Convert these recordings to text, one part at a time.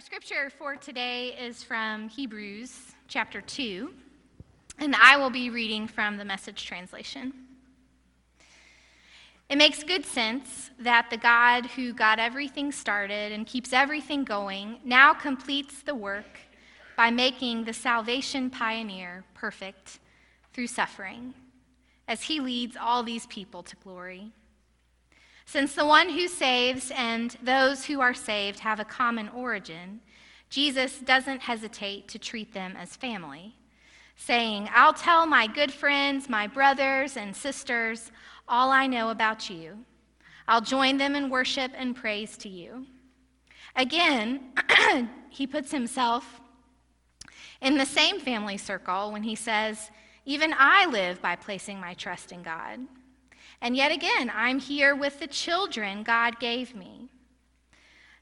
Our scripture for today is from Hebrews chapter 2, and I will be reading from the message translation. It makes good sense that the God who got everything started and keeps everything going now completes the work by making the salvation pioneer perfect through suffering as he leads all these people to glory. Since the one who saves and those who are saved have a common origin, Jesus doesn't hesitate to treat them as family, saying, I'll tell my good friends, my brothers and sisters, all I know about you. I'll join them in worship and praise to you. Again, he puts himself in the same family circle when he says, Even I live by placing my trust in God. And yet again, I'm here with the children God gave me.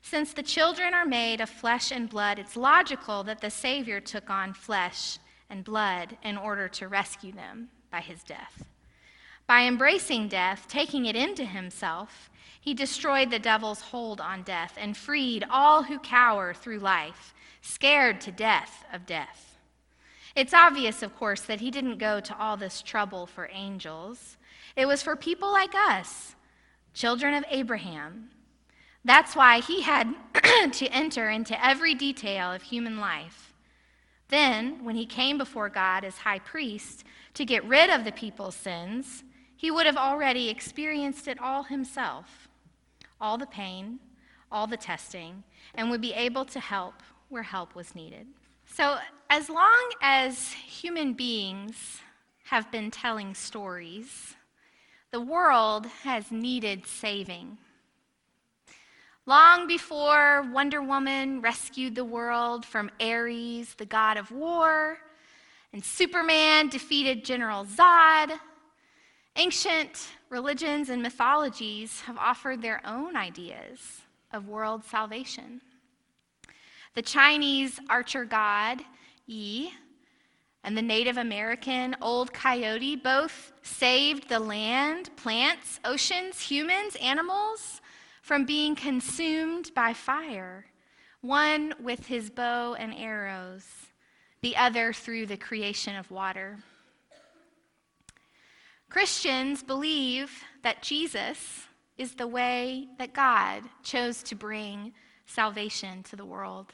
Since the children are made of flesh and blood, it's logical that the Savior took on flesh and blood in order to rescue them by his death. By embracing death, taking it into himself, he destroyed the devil's hold on death and freed all who cower through life, scared to death of death. It's obvious, of course, that he didn't go to all this trouble for angels. It was for people like us, children of Abraham. That's why he had to enter into every detail of human life. Then, when he came before God as high priest to get rid of the people's sins, he would have already experienced it all himself all the pain, all the testing, and would be able to help where help was needed. So, as long as human beings have been telling stories, the world has needed saving. Long before Wonder Woman rescued the world from Ares, the god of war, and Superman defeated General Zod, ancient religions and mythologies have offered their own ideas of world salvation. The Chinese archer god, Yi, and the Native American Old Coyote both saved the land, plants, oceans, humans, animals from being consumed by fire, one with his bow and arrows, the other through the creation of water. Christians believe that Jesus is the way that God chose to bring salvation to the world.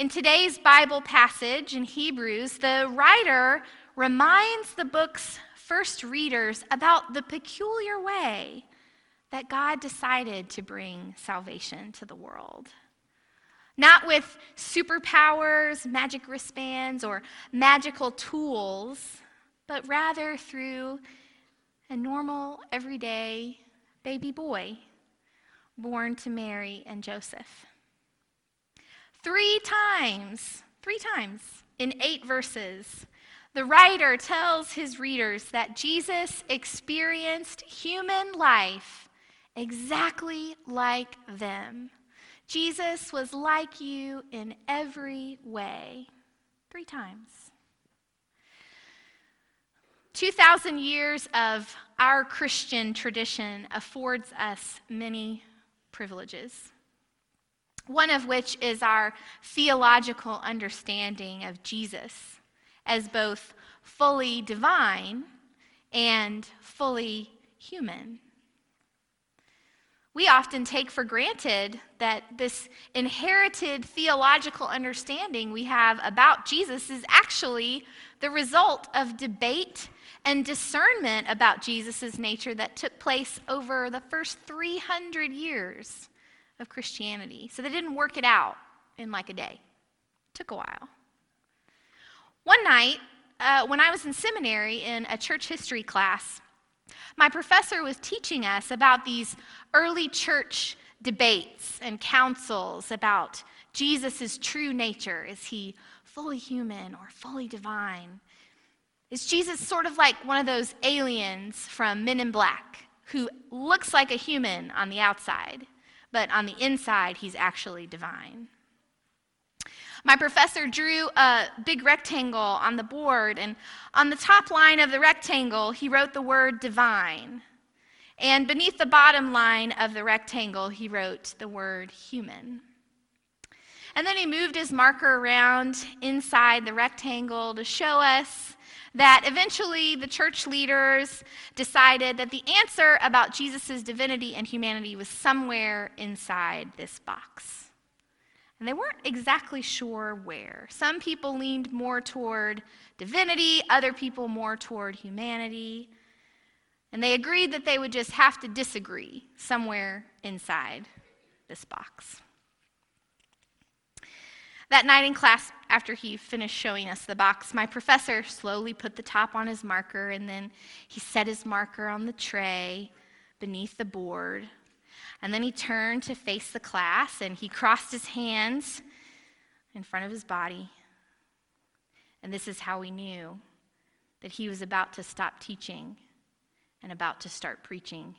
In today's Bible passage in Hebrews, the writer reminds the book's first readers about the peculiar way that God decided to bring salvation to the world. Not with superpowers, magic wristbands, or magical tools, but rather through a normal, everyday baby boy born to Mary and Joseph. Three times, three times in eight verses, the writer tells his readers that Jesus experienced human life exactly like them. Jesus was like you in every way. Three times. 2,000 years of our Christian tradition affords us many privileges one of which is our theological understanding of Jesus as both fully divine and fully human. We often take for granted that this inherited theological understanding we have about Jesus is actually the result of debate and discernment about Jesus' nature that took place over the first 300 years of Christianity. So they didn't work it out in like a day, it took a while. One night, uh, when I was in seminary in a church history class, my professor was teaching us about these early church debates and councils about Jesus' true nature. Is he fully human or fully divine? Is Jesus sort of like one of those aliens from Men in Black who looks like a human on the outside, but on the inside, he's actually divine. My professor drew a big rectangle on the board, and on the top line of the rectangle, he wrote the word divine. And beneath the bottom line of the rectangle, he wrote the word human. And then he moved his marker around inside the rectangle to show us that eventually the church leaders decided that the answer about Jesus' divinity and humanity was somewhere inside this box. And they weren't exactly sure where. Some people leaned more toward divinity, other people more toward humanity. And they agreed that they would just have to disagree somewhere inside this box. That night in class, after he finished showing us the box, my professor slowly put the top on his marker and then he set his marker on the tray beneath the board. And then he turned to face the class and he crossed his hands in front of his body. And this is how we knew that he was about to stop teaching and about to start preaching.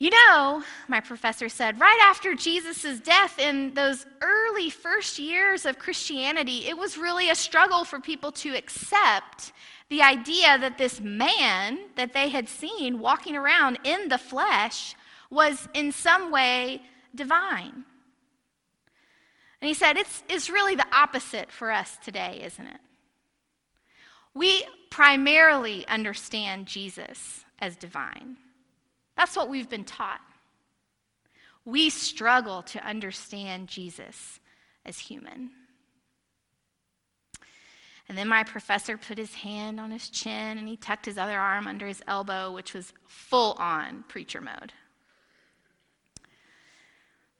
You know, my professor said, right after Jesus' death in those early first years of Christianity, it was really a struggle for people to accept the idea that this man that they had seen walking around in the flesh was in some way divine. And he said, it's, it's really the opposite for us today, isn't it? We primarily understand Jesus as divine. That's what we've been taught. We struggle to understand Jesus as human. And then my professor put his hand on his chin and he tucked his other arm under his elbow, which was full on preacher mode.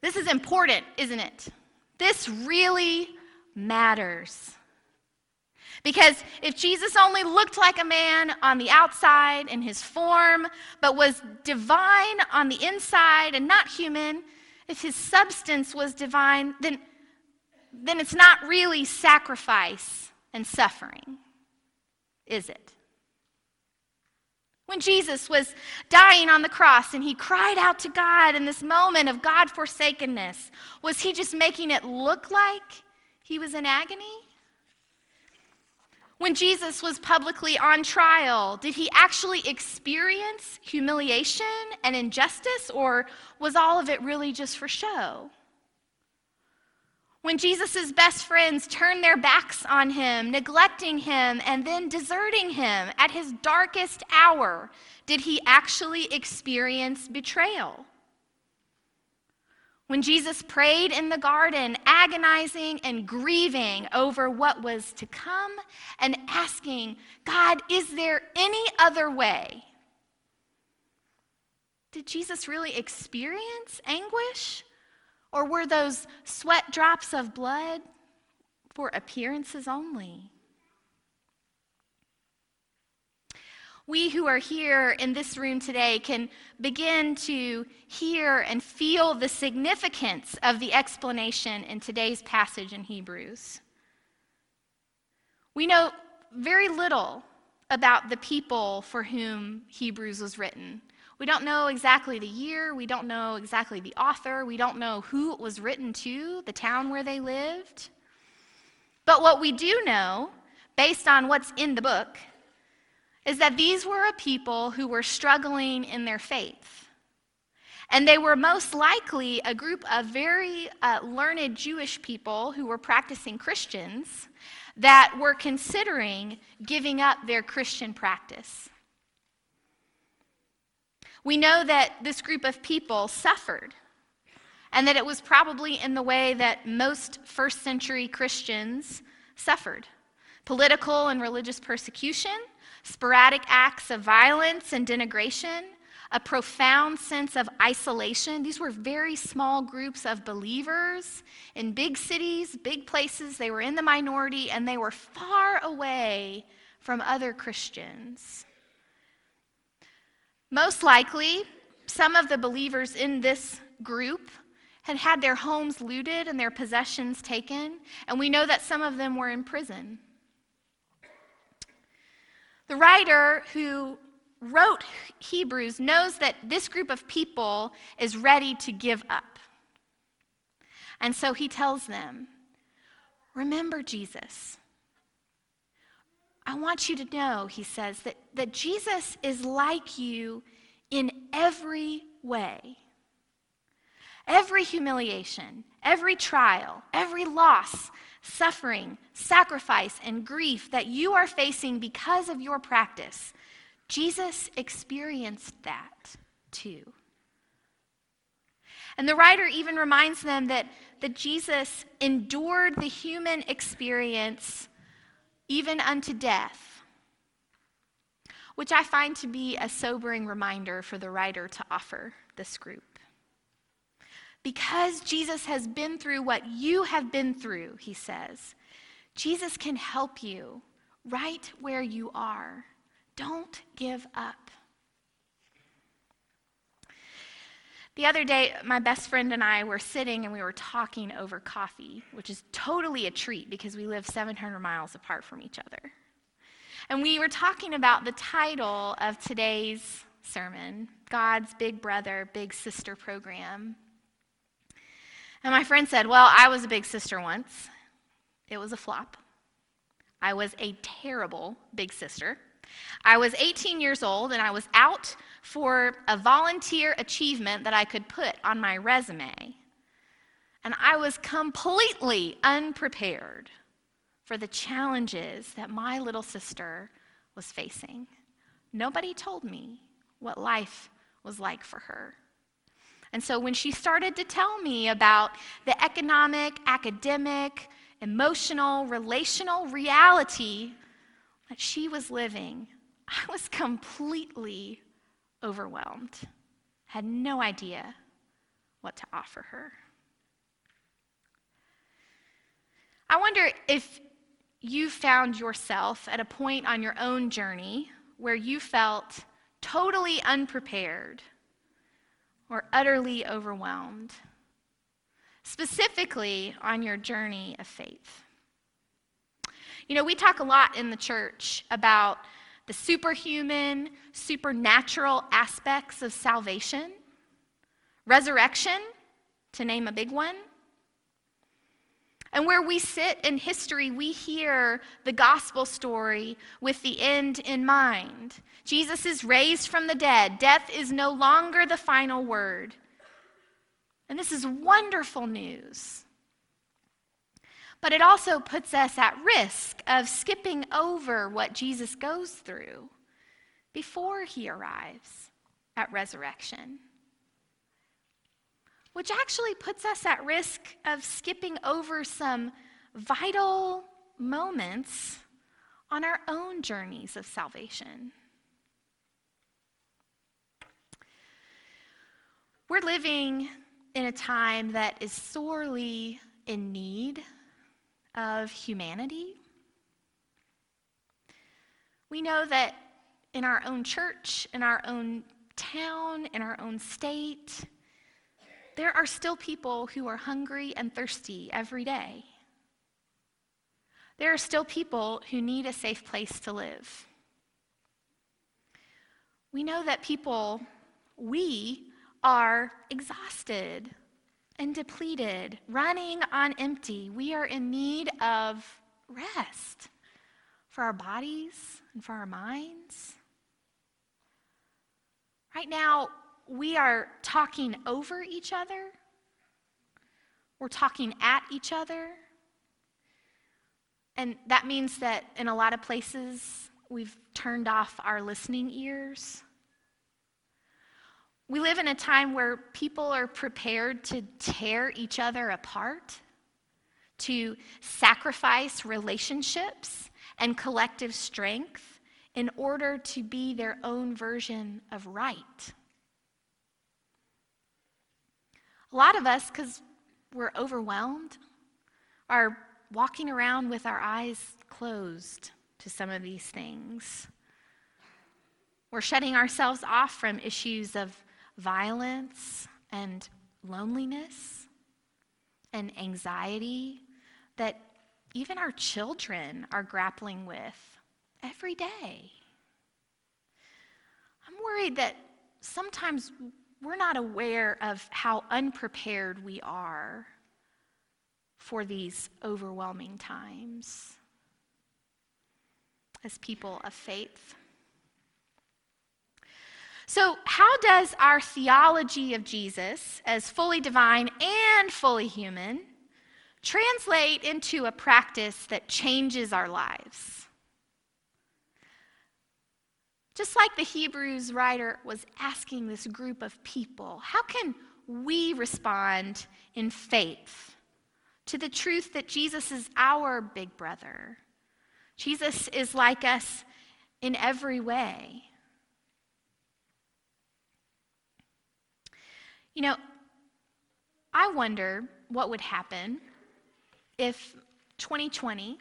This is important, isn't it? This really matters. Because if Jesus only looked like a man on the outside in his form, but was divine on the inside and not human, if his substance was divine, then, then it's not really sacrifice and suffering, is it? When Jesus was dying on the cross and he cried out to God in this moment of God forsakenness, was he just making it look like he was in agony? When Jesus was publicly on trial, did he actually experience humiliation and injustice, or was all of it really just for show? When Jesus' best friends turned their backs on him, neglecting him, and then deserting him at his darkest hour, did he actually experience betrayal? When Jesus prayed in the garden, agonizing and grieving over what was to come and asking, God, is there any other way? Did Jesus really experience anguish? Or were those sweat drops of blood for appearances only? We who are here in this room today can begin to hear and feel the significance of the explanation in today's passage in Hebrews. We know very little about the people for whom Hebrews was written. We don't know exactly the year, we don't know exactly the author, we don't know who it was written to, the town where they lived. But what we do know, based on what's in the book, is that these were a people who were struggling in their faith. And they were most likely a group of very uh, learned Jewish people who were practicing Christians that were considering giving up their Christian practice. We know that this group of people suffered, and that it was probably in the way that most first century Christians suffered political and religious persecution, sporadic acts of violence and denigration, a profound sense of isolation. These were very small groups of believers in big cities, big places. They were in the minority and they were far away from other Christians. Most likely, some of the believers in this group had had their homes looted and their possessions taken, and we know that some of them were in prison. The writer who wrote Hebrews knows that this group of people is ready to give up. And so he tells them, Remember Jesus. I want you to know, he says, that, that Jesus is like you in every way. Every humiliation, every trial, every loss, suffering, sacrifice, and grief that you are facing because of your practice, Jesus experienced that too. And the writer even reminds them that, that Jesus endured the human experience even unto death, which I find to be a sobering reminder for the writer to offer this group. Because Jesus has been through what you have been through, he says, Jesus can help you right where you are. Don't give up. The other day, my best friend and I were sitting and we were talking over coffee, which is totally a treat because we live 700 miles apart from each other. And we were talking about the title of today's sermon God's Big Brother, Big Sister program. And my friend said, Well, I was a big sister once. It was a flop. I was a terrible big sister. I was 18 years old and I was out for a volunteer achievement that I could put on my resume. And I was completely unprepared for the challenges that my little sister was facing. Nobody told me what life was like for her. And so when she started to tell me about the economic, academic, emotional, relational reality that she was living, I was completely overwhelmed, had no idea what to offer her. I wonder if you found yourself at a point on your own journey where you felt totally unprepared or utterly overwhelmed, specifically on your journey of faith. You know, we talk a lot in the church about the superhuman, supernatural aspects of salvation, resurrection, to name a big one. And where we sit in history, we hear the gospel story with the end in mind. Jesus is raised from the dead. Death is no longer the final word. And this is wonderful news. But it also puts us at risk of skipping over what Jesus goes through before he arrives at resurrection which actually puts us at risk of skipping over some vital moments on our own journeys of salvation. We're living in a time that is sorely in need of humanity. We know that in our own church, in our own town, in our own state, there are still people who are hungry and thirsty every day. There are still people who need a safe place to live. We know that people, we are exhausted and depleted, running on empty. We are in need of rest for our bodies and for our minds. Right now, we are talking over each other, we're talking at each other. And that means that in a lot of places, we've turned off our listening ears. We live in a time where people are prepared to tear each other apart, to sacrifice relationships and collective strength in order to be their own version of right. A lot of us, because we're overwhelmed, are walking around with our eyes closed to some of these things. We're shutting ourselves off from issues of violence and loneliness and anxiety that even our children are grappling with every day. I'm worried that sometimes we're not aware of how unprepared we are for these overwhelming times as people of faith. So, how does our theology of Jesus as fully divine and fully human translate into a practice that changes our lives? Just like the Hebrews writer was asking this group of people, how can we respond in faith to the truth that Jesus is our big brother? Jesus is like us in every way. You know, I wonder what would happen if 2020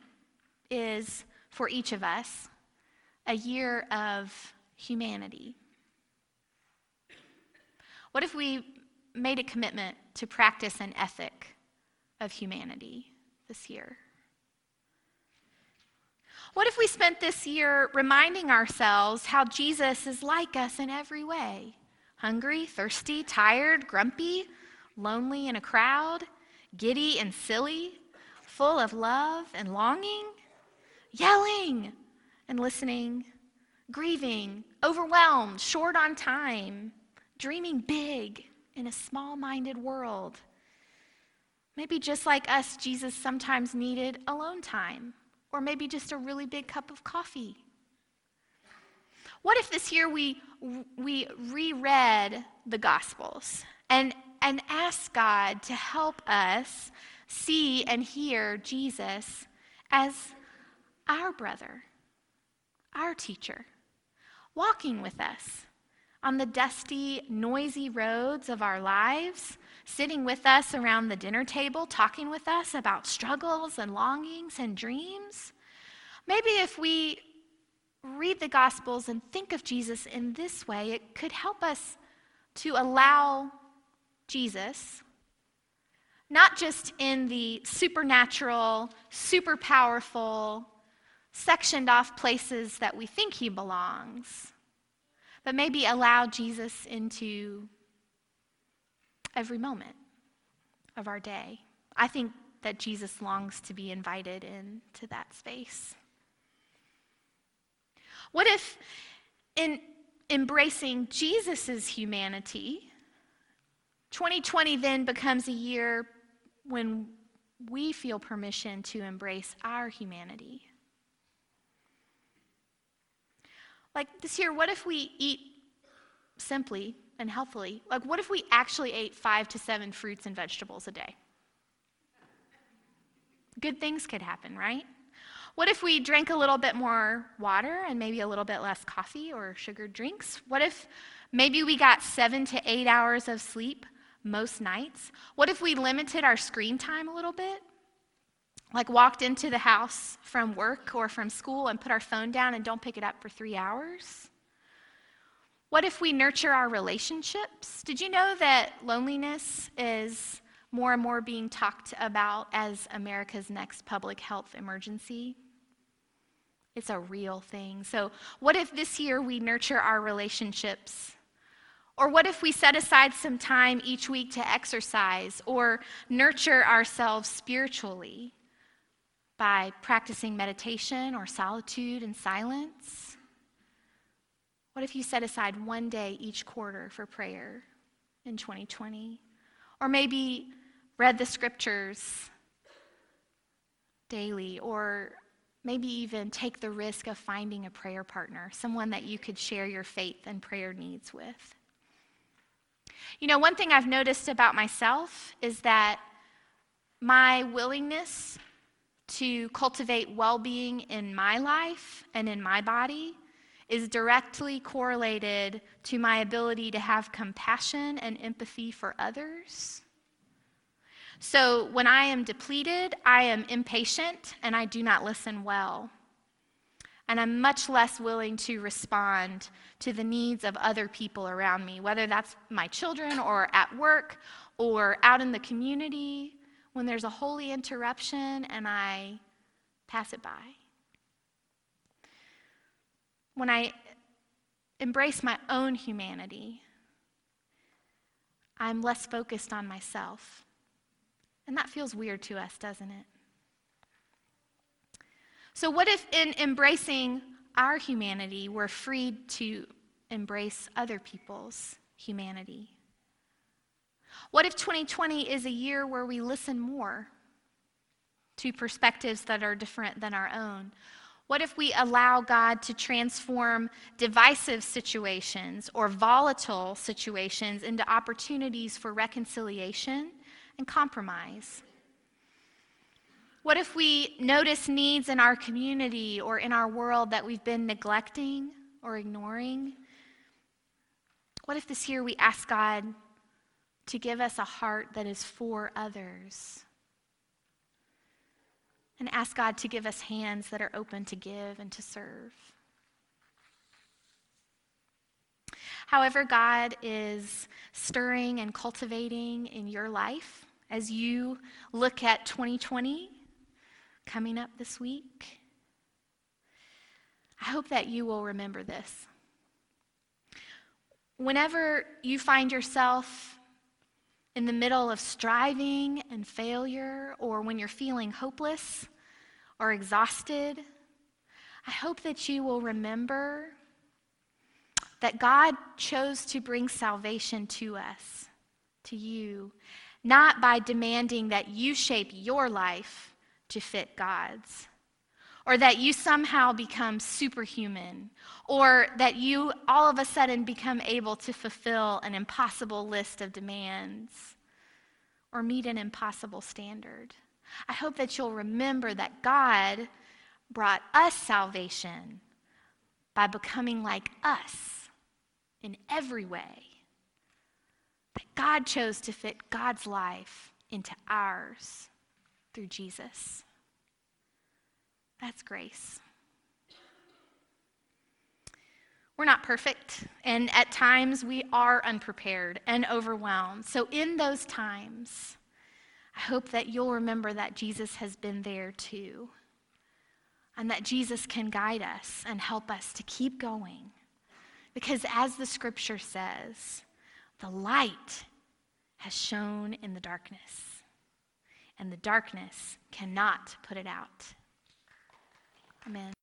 is, for each of us, a year of humanity. What if we made a commitment to practice an ethic of humanity this year? What if we spent this year reminding ourselves how Jesus is like us in every way? hungry, thirsty, tired, grumpy, lonely in a crowd, giddy and silly, full of love and longing, yelling and listening, grieving, overwhelmed, short on time, dreaming big in a small minded world. Maybe just like us, Jesus sometimes needed alone time, or maybe just a really big cup of coffee. What if this year we, we reread the Gospels and, and asked God to help us see and hear Jesus as our brother, our teacher, walking with us on the dusty, noisy roads of our lives, sitting with us around the dinner table, talking with us about struggles and longings and dreams. Maybe if we read the Gospels and think of Jesus in this way, it could help us to allow Jesus, not just in the supernatural, super powerful, sectioned off places that we think he belongs, but maybe allow Jesus into every moment of our day. I think that Jesus longs to be invited into that space. What if, in embracing Jesus' humanity, 2020 then becomes a year when we feel permission to embrace our humanity? Like this year, what if we eat simply and healthily? Like, what if we actually ate five to seven fruits and vegetables a day? Good things could happen, right? What if we drank a little bit more water and maybe a little bit less coffee or sugared drinks? What if maybe we got seven to eight hours of sleep most nights? What if we limited our screen time a little bit? Like walked into the house from work or from school and put our phone down and don't pick it up for three hours? What if we nurture our relationships? Did you know that loneliness is more and more being talked about as America's next public health emergency? It's a real thing. So, what if this year we nurture our relationships? Or what if we set aside some time each week to exercise or nurture ourselves spiritually by practicing meditation or solitude and silence? What if you set aside one day each quarter for prayer in 2020? Or maybe read the scriptures daily or Maybe even take the risk of finding a prayer partner, someone that you could share your faith and prayer needs with. You know, one thing I've noticed about myself is that my willingness to cultivate well being in my life and in my body is directly correlated to my ability to have compassion and empathy for others so when I am depleted, I am impatient and I do not listen well. And I'm much less willing to respond to the needs of other people around me, whether that's my children or at work or out in the community, when there's a holy interruption and I pass it by. When I embrace my own humanity, I'm less focused on myself. And that feels weird to us, doesn't it? So, what if in embracing our humanity, we're freed to embrace other people's humanity? What if 2020 is a year where we listen more to perspectives that are different than our own? What if we allow God to transform divisive situations or volatile situations into opportunities for reconciliation and compromise? What if we notice needs in our community or in our world that we've been neglecting or ignoring? What if this year we ask God to give us a heart that is for others? and ask God to give us hands that are open to give and to serve. However, God is stirring and cultivating in your life as you look at 2020 coming up this week, I hope that you will remember this. Whenever you find yourself in the middle of striving and failure, or when you're feeling hopeless or exhausted, I hope that you will remember that God chose to bring salvation to us, to you, not by demanding that you shape your life to fit God's, or that you somehow become superhuman, or that you all of a sudden become able to fulfill an impossible list of demands or meet an impossible standard. I hope that you'll remember that God brought us salvation by becoming like us in every way. That God chose to fit God's life into ours through Jesus. That's grace. We're not perfect, and at times we are unprepared and overwhelmed. So, in those times, I hope that you'll remember that Jesus has been there too, and that Jesus can guide us and help us to keep going. Because, as the scripture says, the light has shone in the darkness, and the darkness cannot put it out. Amen.